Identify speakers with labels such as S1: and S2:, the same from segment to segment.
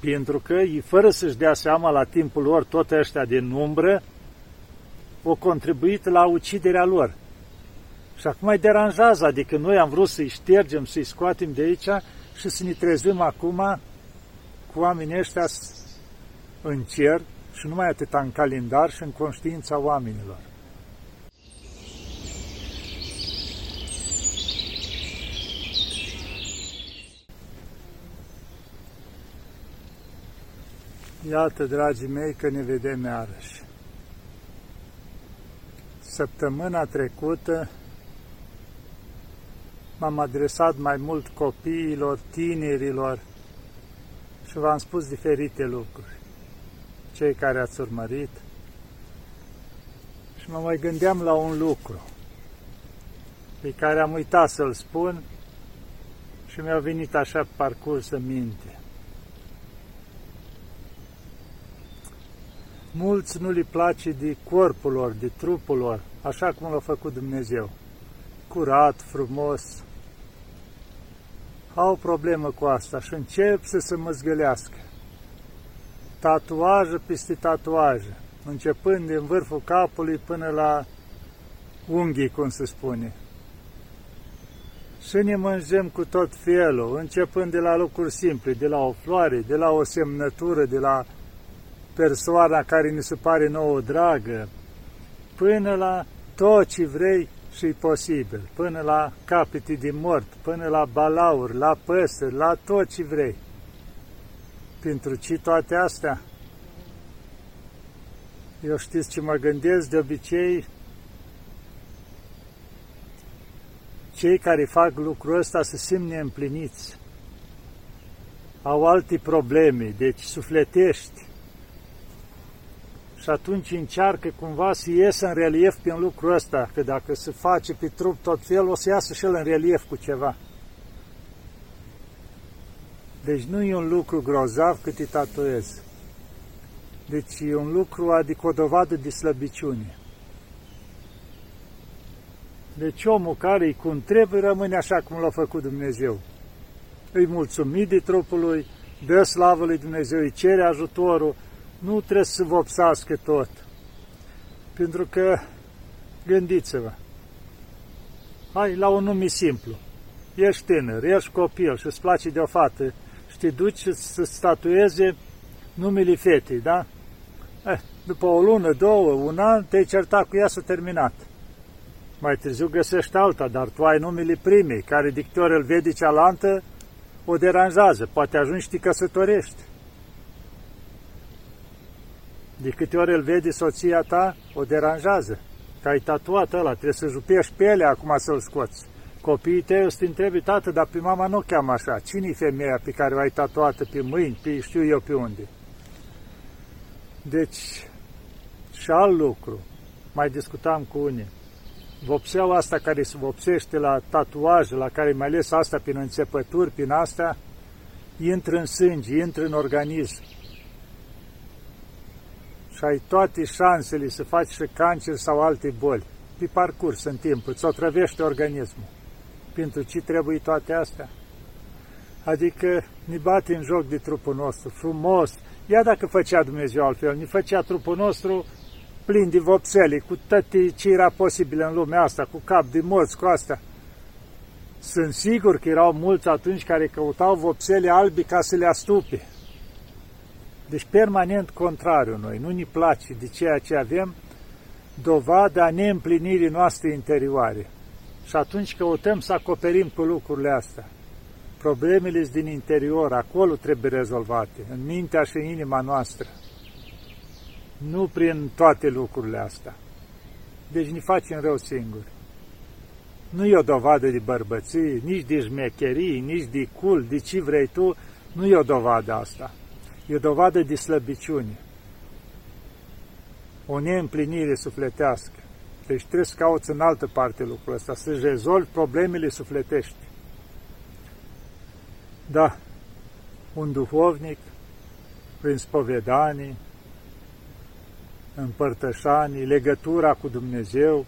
S1: Pentru că, fără să-și dea seama la timpul lor, tot ăștia din umbră, au contribuit la uciderea lor. Și acum mai deranjează, adică noi am vrut să-i ștergem, să-i scoatem de aici și să ne trezim acum cu oamenii ăștia în cer și numai atâta în calendar și în conștiința oamenilor. Iată, dragii mei, că ne vedem iarăși. Săptămâna trecută m-am adresat mai mult copiilor, tinerilor și v-am spus diferite lucruri. Cei care ați urmărit. Și mă mai gândeam la un lucru pe care am uitat să-l spun și mi-a venit așa parcurs în minte. Mulți nu li place de corpul lor, de trupul lor, așa cum l-a făcut Dumnezeu. Curat, frumos. Au o problemă cu asta și încep să se măzgălească. Tatuaje peste tatuaje, începând din vârful capului până la unghii, cum se spune. Și ne mânjăm cu tot felul, începând de la lucruri simple, de la o floare, de la o semnătură, de la persoana care ni se pare nouă dragă, până la tot ce vrei și posibil, până la capete de mort, până la balauri, la păsări, la tot ce vrei. Pentru ce toate astea? Eu știți ce mă gândesc de obicei? Cei care fac lucrul ăsta să simt neîmpliniți. Au alte probleme, deci sufletești, și atunci încearcă cumva să iesă în relief prin lucrul ăsta, că dacă se face pe trup tot felul, o să iasă și el în relief cu ceva. Deci nu e un lucru grozav cât îi tatuez. Deci e un lucru, adică o dovadă de slăbiciune. Deci omul care îi cum trebuie rămâne așa cum l-a făcut Dumnezeu. Îi mulțumit de trupul lui, dă slavă lui Dumnezeu, îi cere ajutorul, nu trebuie să vopsească tot. Pentru că, gândiți-vă, hai la un nume simplu. Ești tânăr, ești copil și îți place de o fată și te duci să statueze numele fetei, da? Eh, după o lună, două, un an, te-ai certat cu ea să terminat. Mai târziu găsești alta, dar tu ai numele primei, care de câte ori îl vede cealaltă, o deranjează. Poate ajungi să te căsătorești. De câte ori îl vede soția ta, o deranjează. Că ai tatuat ăla, trebuie să jupești pe ele acum să-l scoți. Copiii tăi o să te întrebi, tată, dar pe mama nu o cheamă așa. Cine-i femeia pe care o ai tatuată pe mâini, pe știu eu pe unde? Deci, și alt lucru, mai discutam cu unii. Vopseaua asta care se vopsește la tatuaje, la care mai ales asta prin înțepături, prin asta, intră în sânge, intră în organism și ai toate șansele să faci și cancer sau alte boli pe parcurs în timp, îți otrăvește organismul. Pentru ce trebuie toate astea? Adică ne bate în joc de trupul nostru, frumos. Ia dacă făcea Dumnezeu altfel, ne făcea trupul nostru plin de vopsele, cu toate ce era posibil în lumea asta, cu cap de morți, cu asta. Sunt sigur că erau mulți atunci care căutau vopsele albi ca să le astupe. Deci permanent contrariu noi, nu ne place de ceea ce avem, dovada neîmplinirii noastre interioare. Și atunci căutăm să acoperim cu lucrurile astea. Problemele din interior, acolo trebuie rezolvate, în mintea și în inima noastră. Nu prin toate lucrurile astea. Deci ne facem rău singuri. Nu e o dovadă de bărbăție, nici de șmecherii, nici de cul, de ce vrei tu, nu e o dovadă asta e o dovadă de slăbiciune, o neîmplinire sufletească. Deci trebuie să cauți în altă parte lucrul ăsta, să-și rezolvi problemele sufletești. Da, un duhovnic, prin spovedanii, împărtășanii, legătura cu Dumnezeu,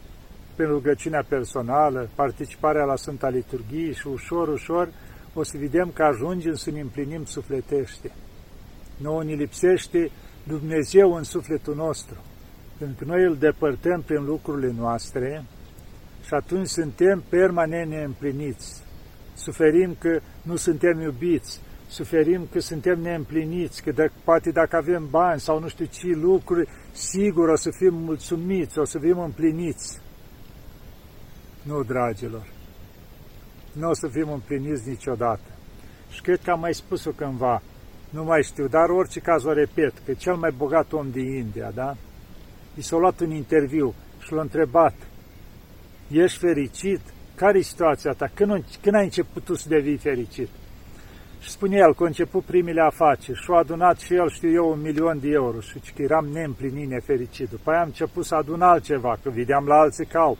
S1: prin rugăciunea personală, participarea la Sfânta Liturghie și ușor, ușor o să vedem că ajungem să ne împlinim sufletește Nouă ne lipsește Dumnezeu în sufletul nostru. Pentru că noi îl depărtăm prin lucrurile noastre și atunci suntem permanent neîmpliniți. Suferim că nu suntem iubiți, suferim că suntem neîmpliniți, că de, poate dacă avem bani sau nu știu ce lucruri, sigur o să fim mulțumiți, o să fim împliniți. Nu, dragilor, nu o să fim împliniți niciodată. Și cred că am mai spus-o cândva, nu mai știu, dar orice caz o repet, că cel mai bogat om din India, da? I s-a luat un interviu și l-a întrebat, ești fericit? Care-i situația ta? Când, când ai început tu să devii fericit? Și spune el că a început primele afaceri și a adunat și el, știu eu, un milion de euro și că eram neîmplinit, nefericit. După aia am început să adun altceva, că vedeam la alții că au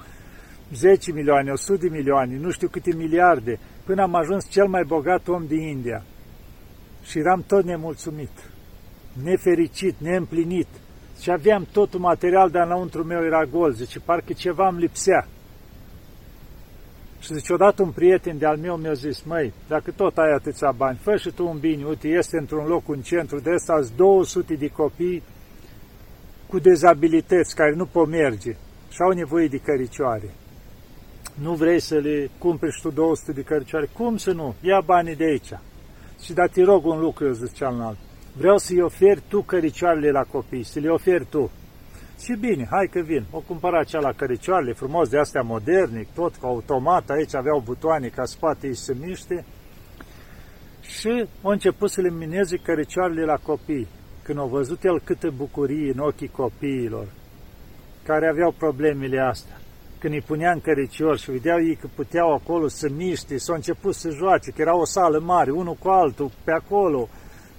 S1: 10 milioane, 100 de milioane, nu știu câte miliarde, până am ajuns cel mai bogat om din India. Și eram tot nemulțumit, nefericit, neîmplinit. Și aveam totul material, dar înăuntru meu era gol. Zice, parcă ceva îmi lipsea. Și zice, odată un prieten de-al meu mi-a zis, măi, dacă tot ai atâția bani, fă și tu un bine, uite, este într-un loc, un centru de ăsta, 200 de copii cu dezabilități care nu pot merge și au nevoie de căricioare. Nu vrei să le cumperi și tu 200 de căricioare? Cum să nu? Ia banii de aici. Și da, te rog un lucru, zice cealaltă. Vreau să-i oferi tu căricioarele la copii, să le oferi tu. Și bine, hai că vin. O cumpăra cea la căricioarele, frumos de astea modernic, tot cu automat, aici aveau butoane ca spate îi se miște. Și au început să le mineze căricioarele la copii. Când au văzut el câtă bucurie în ochii copiilor, care aveau problemele astea. Când îi punea în căricior și vedeau ei că puteau acolo să miște, s-au început să joace, că era o sală mare, unul cu altul, pe acolo,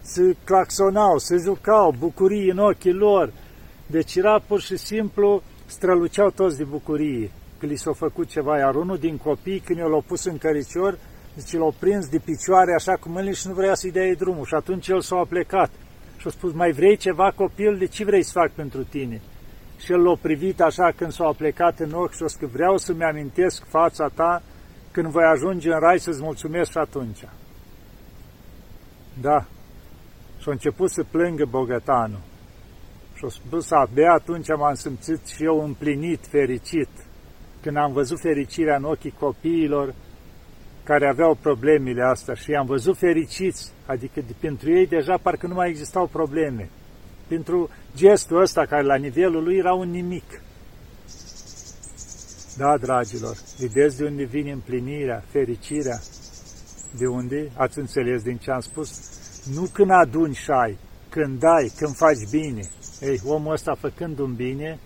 S1: să claxonau, să jucau, bucurie în ochii lor, deci era pur și simplu, străluceau toți de bucurie că li s-a făcut ceva, iar unul din copii, când i-l-a pus în căricior, zice, l-a prins de picioare așa cum el și nu vrea să-i dea drumul. Și atunci el s-a plecat și a spus, mai vrei ceva copil? De ce vrei să fac pentru tine? Și el l-a privit așa când s-a plecat în ochi și a spus, vreau să-mi amintesc fața ta când voi ajunge în rai să-ți mulțumesc și atunci. Da. Și a început să plângă bogătanul. Și a spus, abia atunci m-am simțit și eu împlinit, fericit, când am văzut fericirea în ochii copiilor care aveau problemele astea și am văzut fericiți, adică de, pentru ei deja parcă nu mai existau probleme. Pentru gestul ăsta care la nivelul lui era un nimic. Da, dragilor, vedeți de unde vine împlinirea, fericirea? De unde? Ați înțeles din ce am spus? Nu când aduni și ai, când dai, când faci bine, ei, omul ăsta făcând un bine,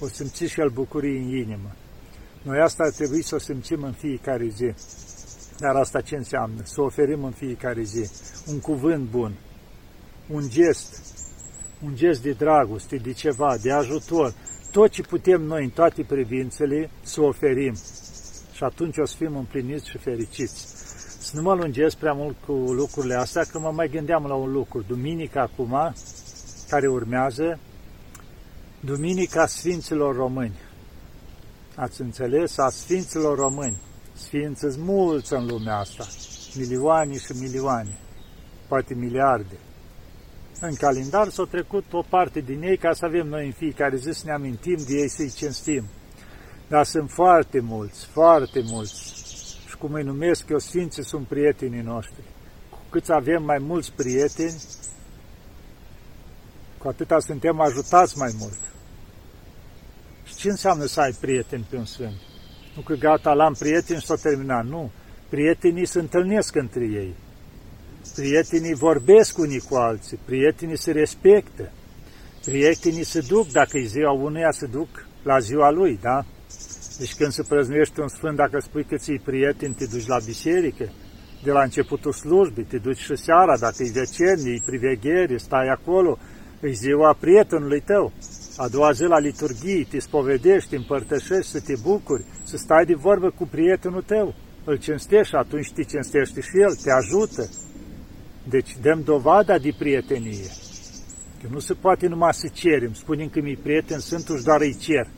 S1: o simți și el bucurie în inimă. Noi asta ar trebui să o simțim în fiecare zi. Dar asta ce înseamnă? Să oferim în fiecare zi un cuvânt bun, un gest, un gest de dragoste, de ceva, de ajutor, tot ce putem noi în toate privințele să oferim. Și atunci o să fim împliniți și fericiți. Să nu mă lungesc prea mult cu lucrurile astea, că mă mai gândeam la un lucru. Duminica acum, care urmează, Duminica Sfinților Români. Ați înțeles? A Sfinților Români. Sfinți mulți în lumea asta. Milioane și milioane. Poate miliarde. În calendar s-au trecut o parte din ei ca să avem noi în fiecare zi să ne amintim de ei, să-i cinstim. Dar sunt foarte mulți, foarte mulți. Și cum îi numesc eu, Sfinții sunt prietenii noștri. Cu cât avem mai mulți prieteni, cu atâta suntem ajutați mai mult. Și ce înseamnă să ai prieteni pe un sfânt? Nu că gata, l-am prieteni și s-a terminat. Nu. Prietenii se întâlnesc între ei. Prietenii vorbesc unii cu alții. Prietenii se respectă. Prietenii se duc, dacă e ziua unuia, se duc la ziua lui, da? Deci când se prăznuiește un sfânt, dacă spui că ți-i prieten, te duci la biserică, de la începutul slujbii, te duci și seara, dacă e vecernie, e priveghere, stai acolo, e ziua prietenului tău. A doua zi la liturghie te spovedești, împărtășești, să te bucuri, să stai de vorbă cu prietenul tău. Îl cinstești și atunci te cinstești și el, te ajută. Deci dăm dovada de prietenie. Că nu se poate numai să cerem, spunem că mi-i prieten, sunt și doar îi cer.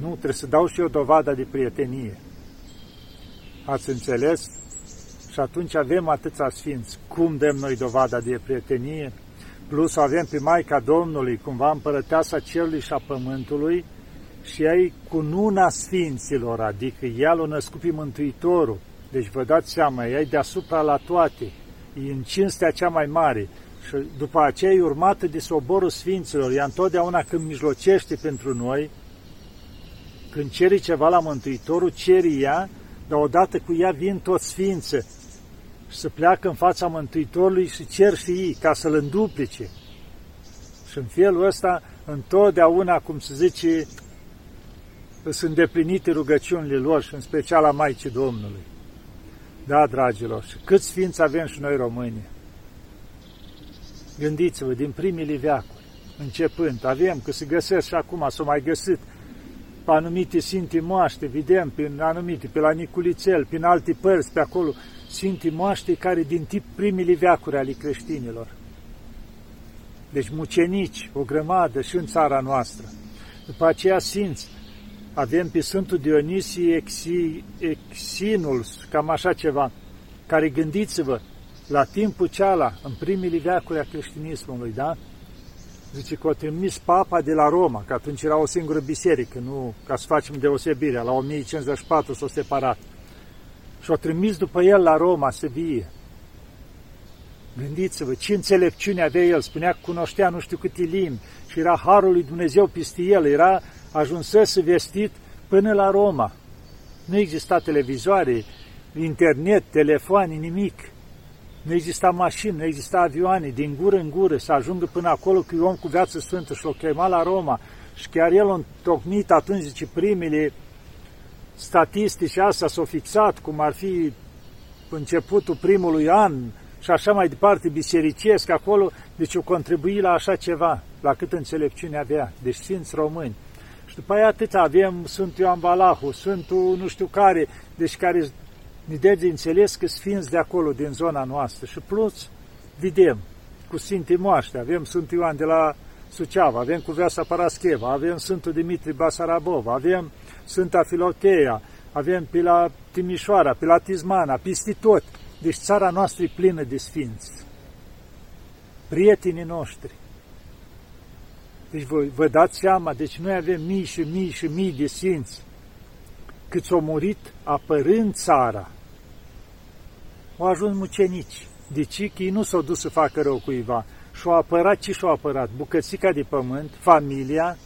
S1: Nu, trebuie să dau și eu dovada de prietenie. Ați înțeles? Și atunci avem atâția sfinți. Cum dăm noi dovada de prietenie? Plus avem pe Maica Domnului, cumva împărăteasa cerului și a pământului, și ai cu nuna sfinților, adică ea l-a născut pe Mântuitorul. Deci vă dați seama, ea e deasupra la toate, e în cinstea cea mai mare. Și după aceea e urmată de soborul sfinților. Ea întotdeauna când mijlocește pentru noi, când ceri ceva la Mântuitorul, ceri ea, dar odată cu ea vin toți sfințe și să pleacă în fața Mântuitorului și cer și ei ca să-l înduplice. Și în felul ăsta, întotdeauna, cum se zice, sunt îndeplinite rugăciunile lor și în special a Maicii Domnului. Da, dragilor, și câți sfinți avem și noi români. Gândiți-vă, din primele veacuri, începând, avem, că se găsesc și acum, s-au mai găsit pe anumite sinte moaște, vedem, prin anumite, pe la Niculițel, prin alte părți, pe acolo, sinte moaște care din tip primele veacuri ale creștinilor. Deci mucenici, o grămadă și în țara noastră. După aceea simți, avem pe Sfântul Dionisie Exi, Exinul, cam așa ceva, care gândiți-vă, la timpul ceala, în primele veacuri a creștinismului, da? Zice că o trimis papa de la Roma, că atunci era o singură biserică, nu ca să facem deosebirea, la 1054 s-a separat. Și o trimis după el la Roma să vie. Gândiți-vă, ce înțelepciune avea el, spunea că cunoștea nu știu câte limbi și era harul lui Dumnezeu peste el, era ajunsese vestit până la Roma. Nu exista televizoare, internet, telefoane, nimic. Nu exista mașini, nu exista avioane, din gură în gură să ajungă până acolo cu om cu viață sfântă și l-a chemat la Roma. Și chiar el a întocmit atunci, zice, primele statistici astea s-au fixat, cum ar fi începutul primului an și așa mai departe, bisericesc acolo, deci o contribui la așa ceva, la cât înțelepciune avea, deci Sfinți Români. Și după aia atât avem Sfântul Ioan Balahu, Sfântul nu știu care, deci care ne dă de înțeles că sfinți de acolo, din zona noastră. Și plus, vedem, cu Sfinte Moaște, avem Sfântul Ioan de la Suceava, avem cu Veasa Parascheva, avem Sfântul Dimitri Basarabov, avem Sfânta Filoteia, avem pe la Timișoara, pe la Tizmana, peste tot. Deci țara noastră e plină de sfinți. Prietenii noștri. Deci vă, vă dați seama, deci noi avem mii și mii și mii de sfinți câți au murit apărând țara. Au ajuns mucenici. Deci că ei nu s-au dus să facă rău cuiva. Și-au apărat ce și-au apărat? Bucățica de pământ, familia,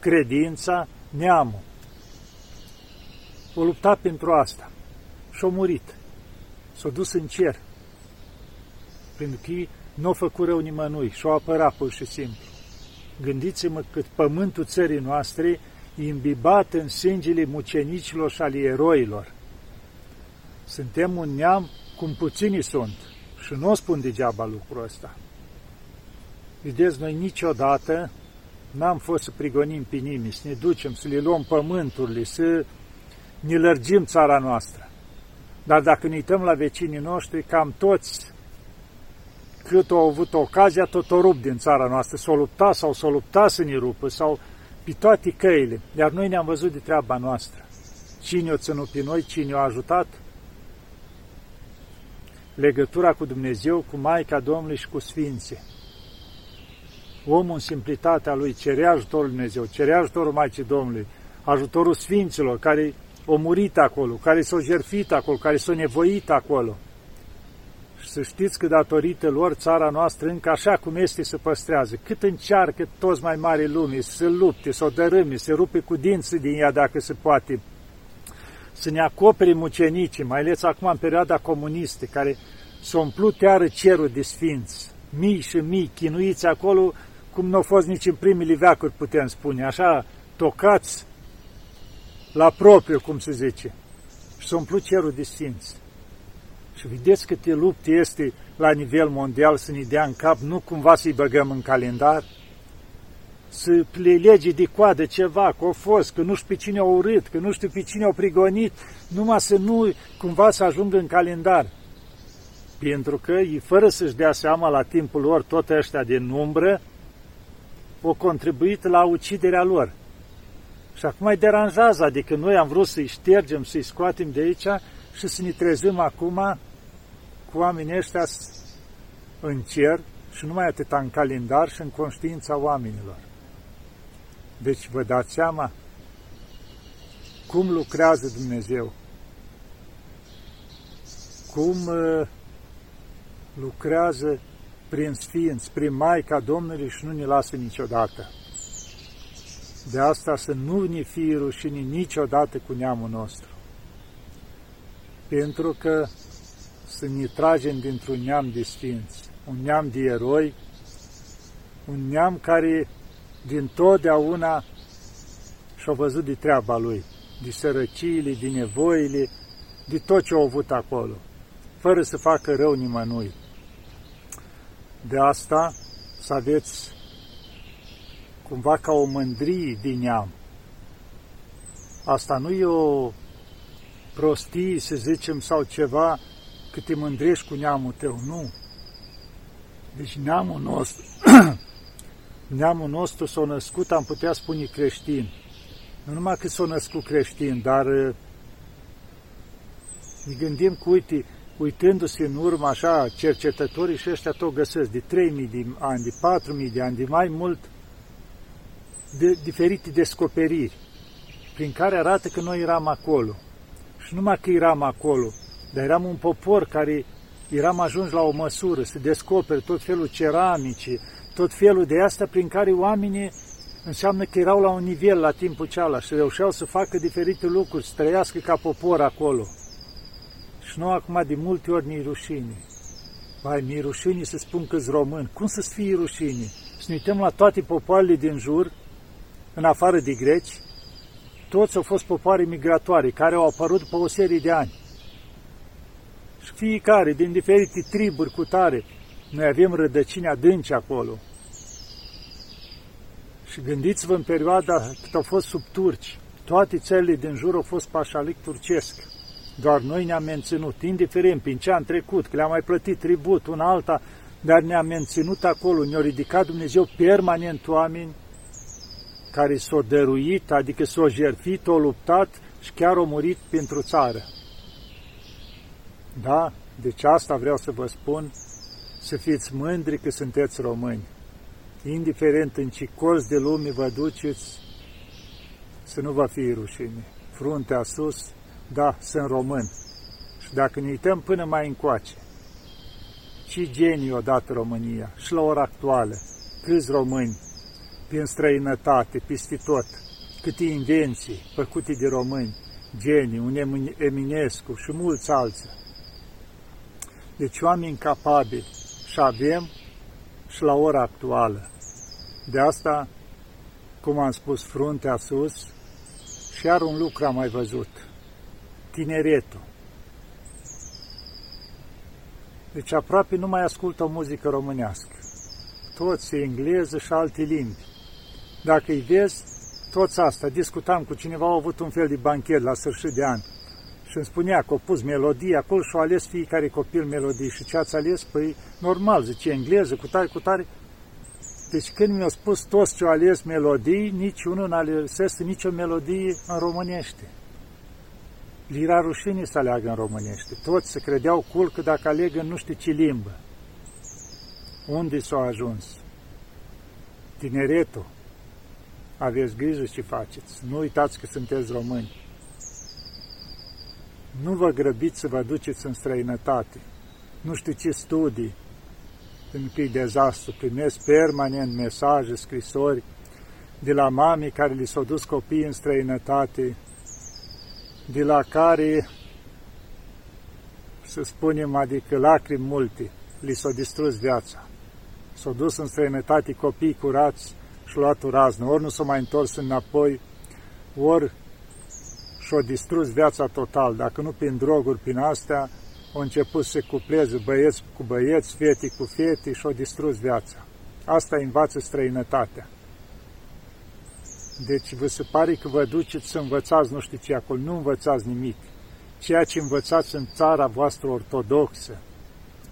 S1: credința, neamul. Au luptat pentru asta și-au murit. S-au dus în cer. Pentru că ei nu au făcut rău nimănui și-au apărat pur și simplu. Gândiți-mă cât pământul țării noastre e imbibat în sângele mucenicilor și ale eroilor. Suntem un neam cum puțini sunt și nu o spun degeaba lucrul ăsta. Vedeți, noi niciodată n-am fost să prigonim pe nimeni, să ne ducem, să le luăm pământurile, să ne lărgim țara noastră. Dar dacă ne uităm la vecinii noștri, cam toți cât au avut ocazia, tot o rup din țara noastră, s-o lupta sau s-o lupta să ne rupă, sau pe toate căile. Iar noi ne-am văzut de treaba noastră. Cine o ținut pe noi, cine o ajutat? Legătura cu Dumnezeu, cu Maica Domnului și cu Sfinții. Omul în simplitatea lui cerea ajutorul Dumnezeu, cerea ajutorul Maicii Domnului, ajutorul Sfinților care au murit acolo, care s-au jertfit acolo, care s-au nevoit acolo. Și să știți că datorită lor țara noastră încă așa cum este se păstrează. Cât încearcă toți mai mari lume să lupte, să o dărâme, să rupe cu dinții din ea dacă se poate, să ne acopere mucenicii, mai ales acum în perioada comunistă, care s-a umplut iară cerul de sfinți, mii și mii chinuiți acolo, cum nu au fost nici în primele veacuri, putem spune, așa, tocați la propriu, cum se zice. Și s-a umplut cerul de sfinți. Și vedeți câte lupte este la nivel mondial să ne dea în cap, nu cumva să-i băgăm în calendar, să le lege de coadă ceva, că au fost, că nu știu pe cine au urât, că nu știu pe cine au prigonit, numai să nu cumva să ajungă în calendar. Pentru că ei, fără să-și dea seama la timpul lor, tot ăștia din umbră, au contribuit la uciderea lor. Și acum mai deranjează, adică noi am vrut să-i ștergem, să-i scoatem de aici și să ne trezim acum cu oamenii ăștia în cer și numai atâta în calendar și în conștiința oamenilor. Deci vă dați seama cum lucrează Dumnezeu, cum uh, lucrează prin Sfinți, prin Maica Domnului și nu ne lasă niciodată. De asta să nu ne fie rușine niciodată cu neamul nostru. Pentru că să ne tragem dintr-un neam de sfinți, un neam de eroi, un neam care din totdeauna și-a văzut de treaba lui, de sărăciile, de nevoile, de tot ce au avut acolo, fără să facă rău nimănui. De asta să aveți cumva ca o mândrie din neam. Asta nu e o prostie, să zicem, sau ceva că te mândrești cu neamul tău, nu. Deci neamul nostru, neamul nostru s-a născut, am putea spune creștin. Nu numai că s-a născut creștin, dar uh, ne gândim că, uite, uitându-se în urmă așa, cercetătorii și ăștia tot găsesc de 3.000 de ani, de 4.000 de ani, de mai mult, de diferite descoperiri, prin care arată că noi eram acolo. Și numai că eram acolo, dar eram un popor care eram ajuns la o măsură să descopere tot felul ceramici, tot felul de asta prin care oamenii înseamnă că erau la un nivel la timpul ceala și reușeau să facă diferite lucruri, să trăiască ca popor acolo. Și nu acum de multe ori ni rușine. Vai, mi rușine să spun că român. Cum să-ți fie rușine? Să ne uităm la toate popoarele din jur, în afară de greci, toți au fost popoare migratoare, care au apărut pe o serie de ani. Și fiecare, din diferite triburi cu tare, noi avem rădăcini adânci acolo. Și gândiți-vă în perioada cât au fost sub turci, toate țările din jur au fost pașalic turcesc. Doar noi ne-am menținut, indiferent prin ce am trecut, că le-am mai plătit tribut, una alta, dar ne-am menținut acolo, ne-a ridicat Dumnezeu permanent oameni care s-au dăruit, adică s-au jertfit, au luptat și chiar au murit pentru țară. Da? Deci asta vreau să vă spun, să fiți mândri că sunteți români. Indiferent în ce colț de lume vă duceți, să nu vă fie rușine. Fruntea sus, da, sunt român. Și dacă ne uităm până mai încoace, ce genii odată România și la ora actuală, câți români prin străinătate, peste tot, câte invenții făcute de români, genii, un Eminescu și mulți alții. Deci oameni capabili și avem și la ora actuală. De asta, cum am spus, fruntea sus și iar un lucru am mai văzut. Tineretul. Deci aproape nu mai ascultă o muzică românească. Toți engleză și alte limbi. Dacă îi vezi, toți asta. Discutam cu cineva, au avut un fel de banchet la sfârșit de an și îmi spunea că au pus melodii acolo și au ales fiecare copil melodii. Și ce ați ales? Păi, normal, zice, engleză, cu tare, cu tare. Deci când mi-au spus toți ce au ales melodii, niciunul nu alesese nicio melodie în românește. Lira rușine să aleagă în românește. Toți se credeau cool că dacă aleg în nu știu ce limbă. Unde s-au ajuns? Tineretul. Aveți grijă ce faceți. Nu uitați că sunteți români. Nu vă grăbiți să vă duceți în străinătate. Nu știu ce studii, pentru că e dezastru. Primesc permanent mesaje, scrisori de la mami care li s-au dus copiii în străinătate, de la care, să spunem, adică lacrimi multe, li s-au distrus viața. S-au dus în străinătate copii curați și luat o raznă, ori nu s-au mai întors înapoi, ori și-au distrus viața total, dacă nu prin droguri, prin astea, au început să se cupleze băieți cu băieți, fete cu fete și-au distrus viața. Asta învață străinătatea. Deci vă se pare că vă duceți să învățați nu știu ce acolo, nu învățați nimic. Ceea ce învățați în țara voastră ortodoxă,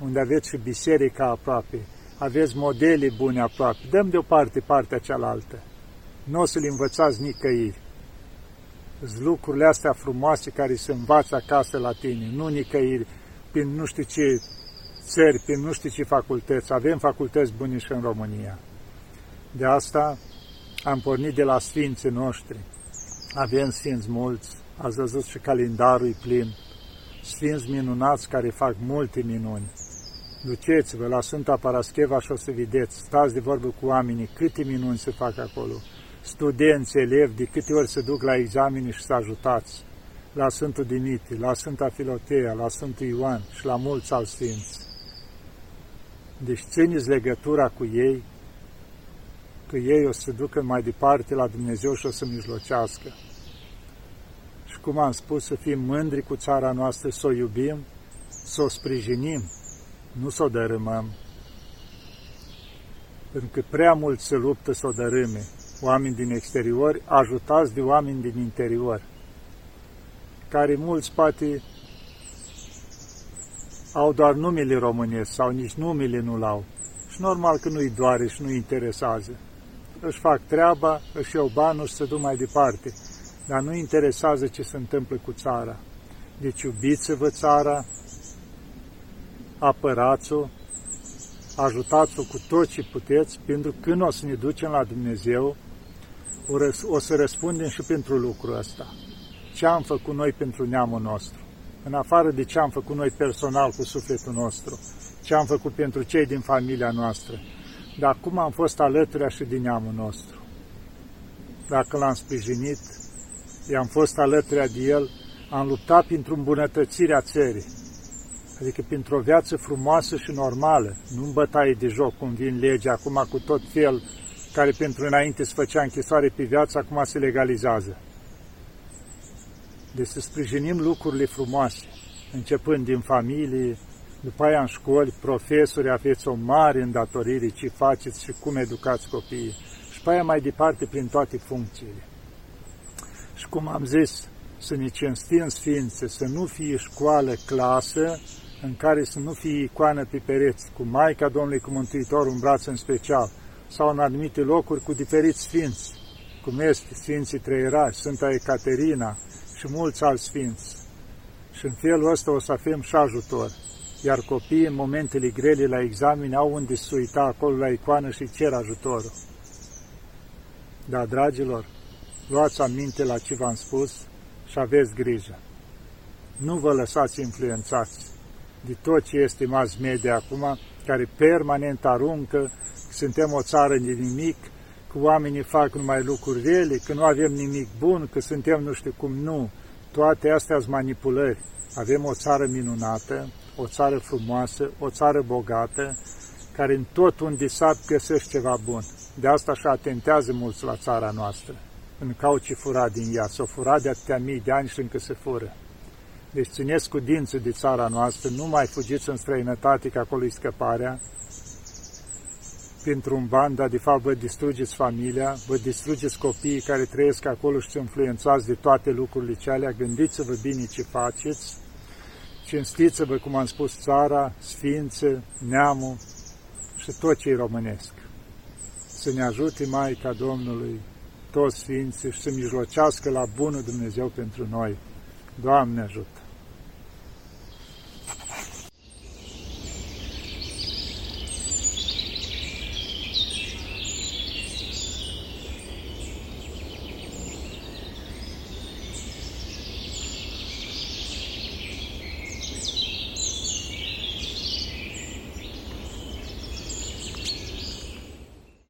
S1: unde aveți și biserica aproape, aveți modele bune aproape, dăm deoparte partea cealaltă. Nu o să le învățați nicăieri lucrurile astea frumoase care se învață acasă la tine, nu nicăieri, prin nu știu ce țări, prin nu știu ce facultăți. Avem facultăți bune și în România. De asta am pornit de la sfinții noștri. Avem sfinți mulți, ați văzut și calendarul e plin. Sfinți minunați care fac multe minuni. Duceți-vă la Sfânta Parascheva și o să vedeți, stați de vorbă cu oamenii, câte minuni se fac acolo. Studenți, elevi, de câte ori se duc la examene și să ajutați. La Sfântul Dimitri, la Sfânta Filotea, la Sfântul Ioan și la mulți alți sfinți. Deci țineți legătura cu ei, că ei o să se ducă mai departe la Dumnezeu și o să mijlocească. Și cum am spus, să fim mândri cu țara noastră, să o iubim, să o sprijinim, nu să o dărâmăm. Pentru că prea mult se luptă să o dărâme oameni din exterior, ajutați de oameni din interior, care mulți poate au doar numele românesc sau nici numele nu-l au. Și normal că nu-i doare și nu-i interesează. Își fac treaba, își iau banul și se duc mai departe. Dar nu interesează ce se întâmplă cu țara. Deci iubiți-vă țara, apărați-o, ajutați-o cu tot ce puteți, pentru că când o să ne ducem la Dumnezeu, o să răspundem și pentru lucrul ăsta. Ce am făcut noi pentru neamul nostru? În afară de ce am făcut noi personal cu sufletul nostru, ce am făcut pentru cei din familia noastră, dar cum am fost alături și din neamul nostru. Dacă l-am sprijinit, i-am fost alături de el, am luptat pentru îmbunătățirea țării, adică pentru o viață frumoasă și normală, nu în bătaie de joc, cum vin legea acum cu tot fel, care pentru înainte se făcea închisoare pe viață, acum se legalizează. Deci să sprijinim lucrurile frumoase, începând din familie, după aia în școli, profesori, aveți o mare îndatorire ce faceți și cum educați copiii. Și după aia mai departe prin toate funcțiile. Și cum am zis, să ne cinstim sfințe, să nu fie școală, clasă, în care să nu fie icoană pe pereți, cu Maica Domnului, cu Mântuitorul în braț în special, sau în anumite locuri cu diferiți sfinți, cum este Sfinții Trăirași, Sfânta Ecaterina și mulți alți sfinți. Și în felul ăsta o să avem și ajutor. Iar copiii în momentele grele la examene au unde să uita acolo la icoană și cer ajutorul. Da, dragilor, luați aminte la ce v-am spus și aveți grijă. Nu vă lăsați influențați de tot ce este mass media acum, care permanent aruncă suntem o țară de nimic, că oamenii fac numai lucruri rele, că nu avem nimic bun, că suntem nu știu cum nu. Toate astea sunt manipulări. Avem o țară minunată, o țară frumoasă, o țară bogată, care în tot unde sat găsește ceva bun. De asta și atentează mulți la țara noastră. În cauci fura din ea. S-o fura de atâtea mii de ani și încă se fură. Deci țineți cu dinții de țara noastră, nu mai fugiți în străinătate, că acolo e scăparea, pentru un ban, dar de fapt vă distrugeți familia, vă distrugeți copiii care trăiesc acolo și sunt influențați de toate lucrurile cele. Gândiți-vă bine ce faceți, cinstiți-vă, cum am spus, țara, sfințe, neamul și tot ce românesc. Să ne ajute Maica Domnului, toți sfinții și să mijlocească la bunul Dumnezeu pentru noi. Doamne ajută!